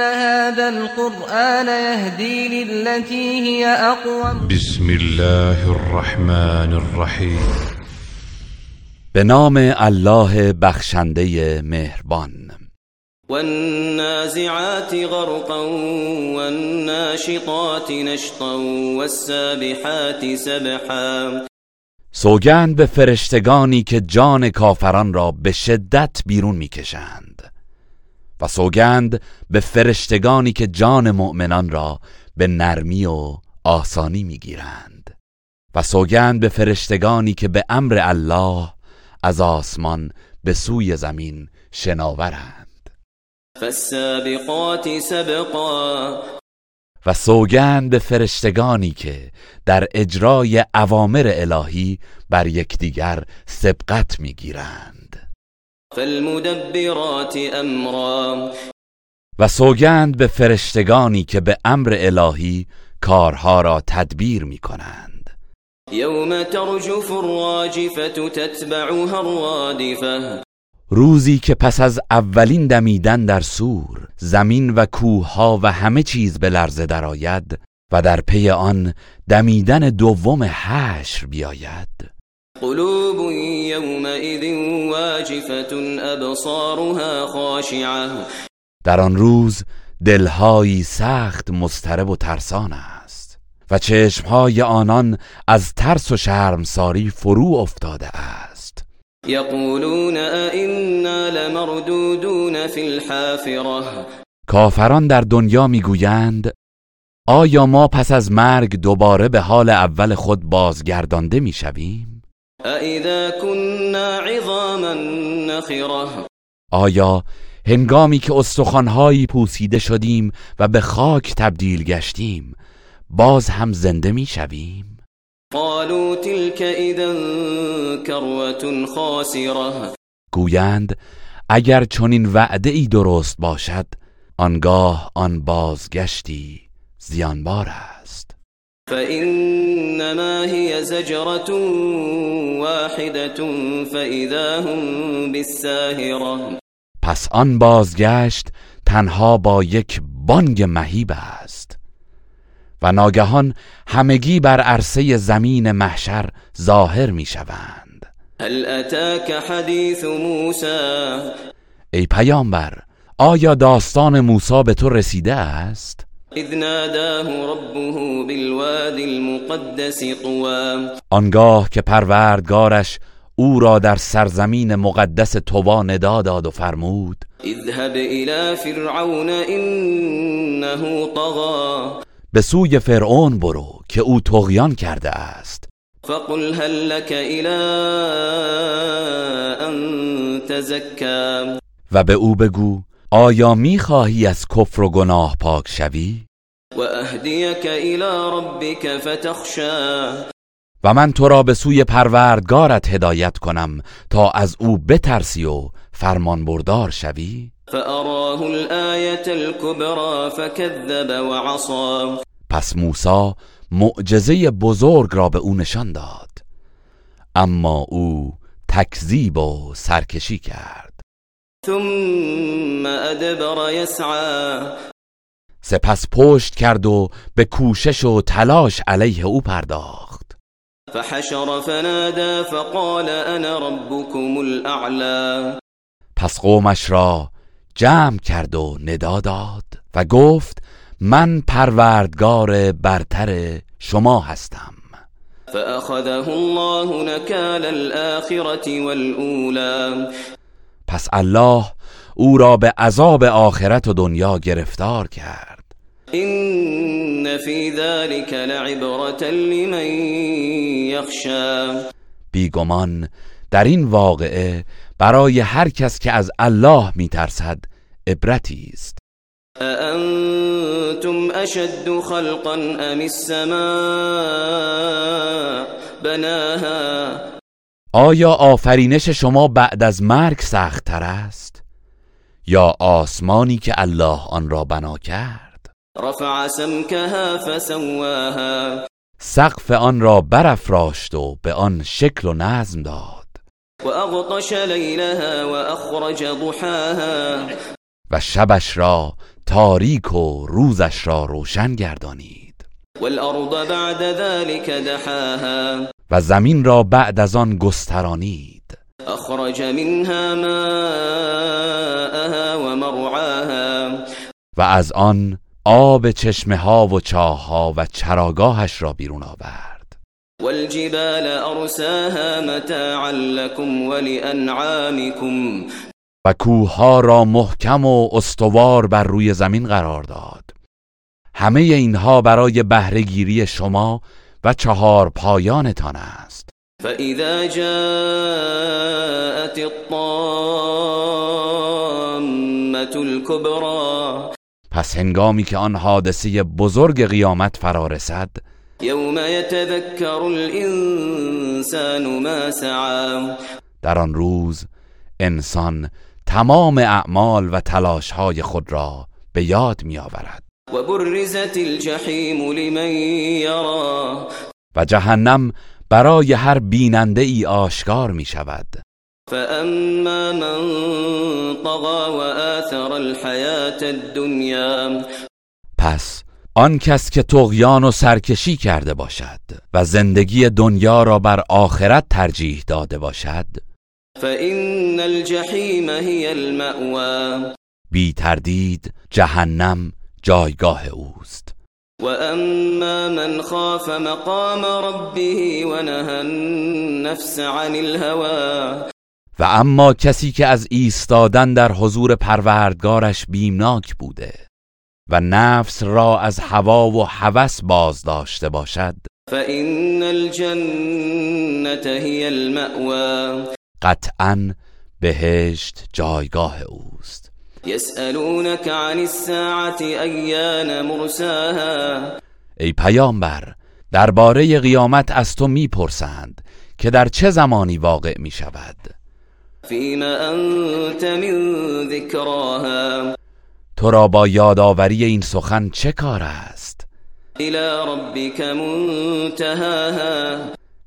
هذا القرآن يهدي للتي هي أقوم. بسم الله الرحمن الرحیم به نام الله بخشنده مهربان. والنازعات غرقا والناشطات نشطا والسابحات سبحا. سوگند به فرشتگانی که جان کافران را به شدت بیرون می‌کشند. و سوگند به فرشتگانی که جان مؤمنان را به نرمی و آسانی می‌گیرند. و سوگند به فرشتگانی که به امر الله از آسمان به سوی زمین شناورند. فالسابقات سبقا. و سوگند به فرشتگانی که در اجرای اوامر الهی بر یکدیگر سبقت می‌گیرند. فالمدبرات امرا و سوگند به فرشتگانی که به امر الهی کارها را تدبیر می کنند يوم ترجف الراجفة تتبعها الرادفة. روزی که پس از اولین دمیدن در سور زمین و کوهها و همه چیز به لرزه درآید و در پی آن دمیدن دوم حشر بیاید. قلوب يومئذ واجفة أبصارها خاشعة. در آن روز دلهایی سخت مضطرب و ترسان است. و چشمهای آنان از ترس و شرمساری فرو افتاده است. يقولون أئنا لمردودون في الحافرة. کافران در دنیا می‌گویند آیا ما پس از مرگ دوباره به حال اول خود بازگردانده می‌شویم؟ كنا عظاما آیا هنگامی که استخوانهایی پوسیده شدیم و به خاک تبدیل گشتیم باز هم زنده می‌شویم؟ قالوا تلك إذا كروة خاسرة. گویند اگر چنین وعده ای درست باشد آنگاه آن بازگشتی زیانبار است. فإنما هي زجرة واحدة فإذا هم بالساهرة. پس آن بازگشت تنها با یک بانگ مهیب است. و ناگهان همگی بر عرصه زمین محشر ظاهر می شوند. هل أتاك حديث موسى؟ ای پیامبر آیا داستان موسی به تو رسیده است؟ إذ ناداه ربه بالوادي المقدس طوى. آنگاه که پروردگارش او را در سرزمین مقدس توبا ندا داد و فرمود اذهب إلى فرعون إنه طغى. به سوی فرعون برو که او تغیان کرده است. فقل هل لك إلى أن تزكى. و به او بگو آیا می‌خواهی از کفر و گناه پاک شوی؟ وأهديك إلى ربك فتخشى. و من تو را به سوی پروردگارت هدایت کنم تا از او بترسی و فرمان بردار شوی؟ فأراه الآية الكبرى فكذب وعصى. پس موسی معجزه بزرگ را به او نشان داد. اما او تکذیب و سرکشی کرد. ثم أدبر يسعى. سپس پشت کرد و به کوشش و تلاش علیه او پرداخت. فحشر فنادى فقال أنا ربكم الأعلى. پس قومش را جمع کرد و ندا داد و گفت من پروردگار برتر شما هستم. فأخذه الله نكال الآخرة والأولى. پس الله او را به عذاب آخرت و دنیا گرفتار کرد. إن في ذلك لعبرة لمن يخشى. بیگمان در این واقعه برای هر کس که از الله میترسد عبرتی است. أأنتم أشد خلقا أم السماء؟ بناها آیا آفرینش شما بعد از مرگ سخت تر است؟ یا آسمانی که الله آن را بنا کرد؟ رفع سمكها فسواها. سقف آن را برافراشت و به آن شکل و نظم داد. وأغطش ليلها وأخرج ضحاها. و شبش را تاریک و روزش را روشن گردانید. والأرض بعد ذلك دحاها. و زمین را بعد از آن گسترانید. أخرج منها ماءها ومرعاها و از آن آب چشمه ها و چاه ها و چراگاهش را بیرون آورد. والجبال أرساها متاعا لكم ولأنعامكم. و کوهها را محکم و استوار بر روی زمین قرار داد. همه اینها برای بهرهگیری شما و چهار پایانتان است. فإذا جاءت الطامة الكبرى پس هنگامی که آن حادثه بزرگ قیامت فرا رسد يوم يتذكر الإنسان ما سعى در آن روز انسان تمام اعمال و تلاشهای خود را به یاد می آورد وبرزت الجحيم لمن يرى. و جهنم برای هر بیننده ای آشکار می شود فأما من طغى وآثر الحياة الدنيا پس آن کس که تغیان و سرکشی کرده باشد و زندگی دنیا را بر آخرت ترجیح داده باشد فإن الجحيم هي المأوى بی تردید جهنم جایگاه اوست. وأما من خاف مقام ربه ونهى النفس عن الهوى و اما کسی که از ایستادن در حضور پروردگارش بیمناک بوده و نفس را از هوا و هوس باز داشته باشد فإن الجنة هي المأوى قطعا بهشت جایگاه اوست. يسألونك عن الساعة أيان مرساها؟ ای پیامبر درباره قیامت از تو می‌پرسند که در چه زمانی واقع می شود فيما أنت من ذكراها؟ تو را با یادآوری این سخن چه کار است؟ إلى ربك منتهاها.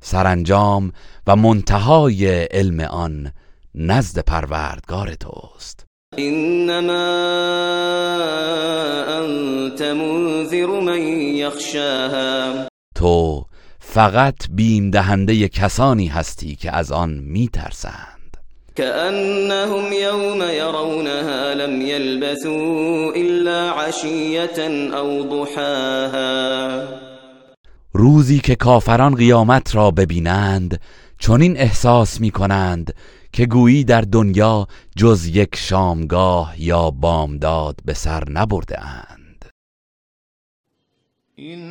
سرانجام و منتهای علم آن نزد پروردگار توست. إنما أنت منذر من يخشاها. تو فقط بیم دهنده کسانی هستی که از آن میترسند. كأنهم يوم يرونها لم يلبثوا إلا عشية أو ضحاها. روزی که کافران قیامت را ببینند چنین احساس می کنند که گویی در دنیا جز یک شامگاه یا بامداد به سر نبرده اند. این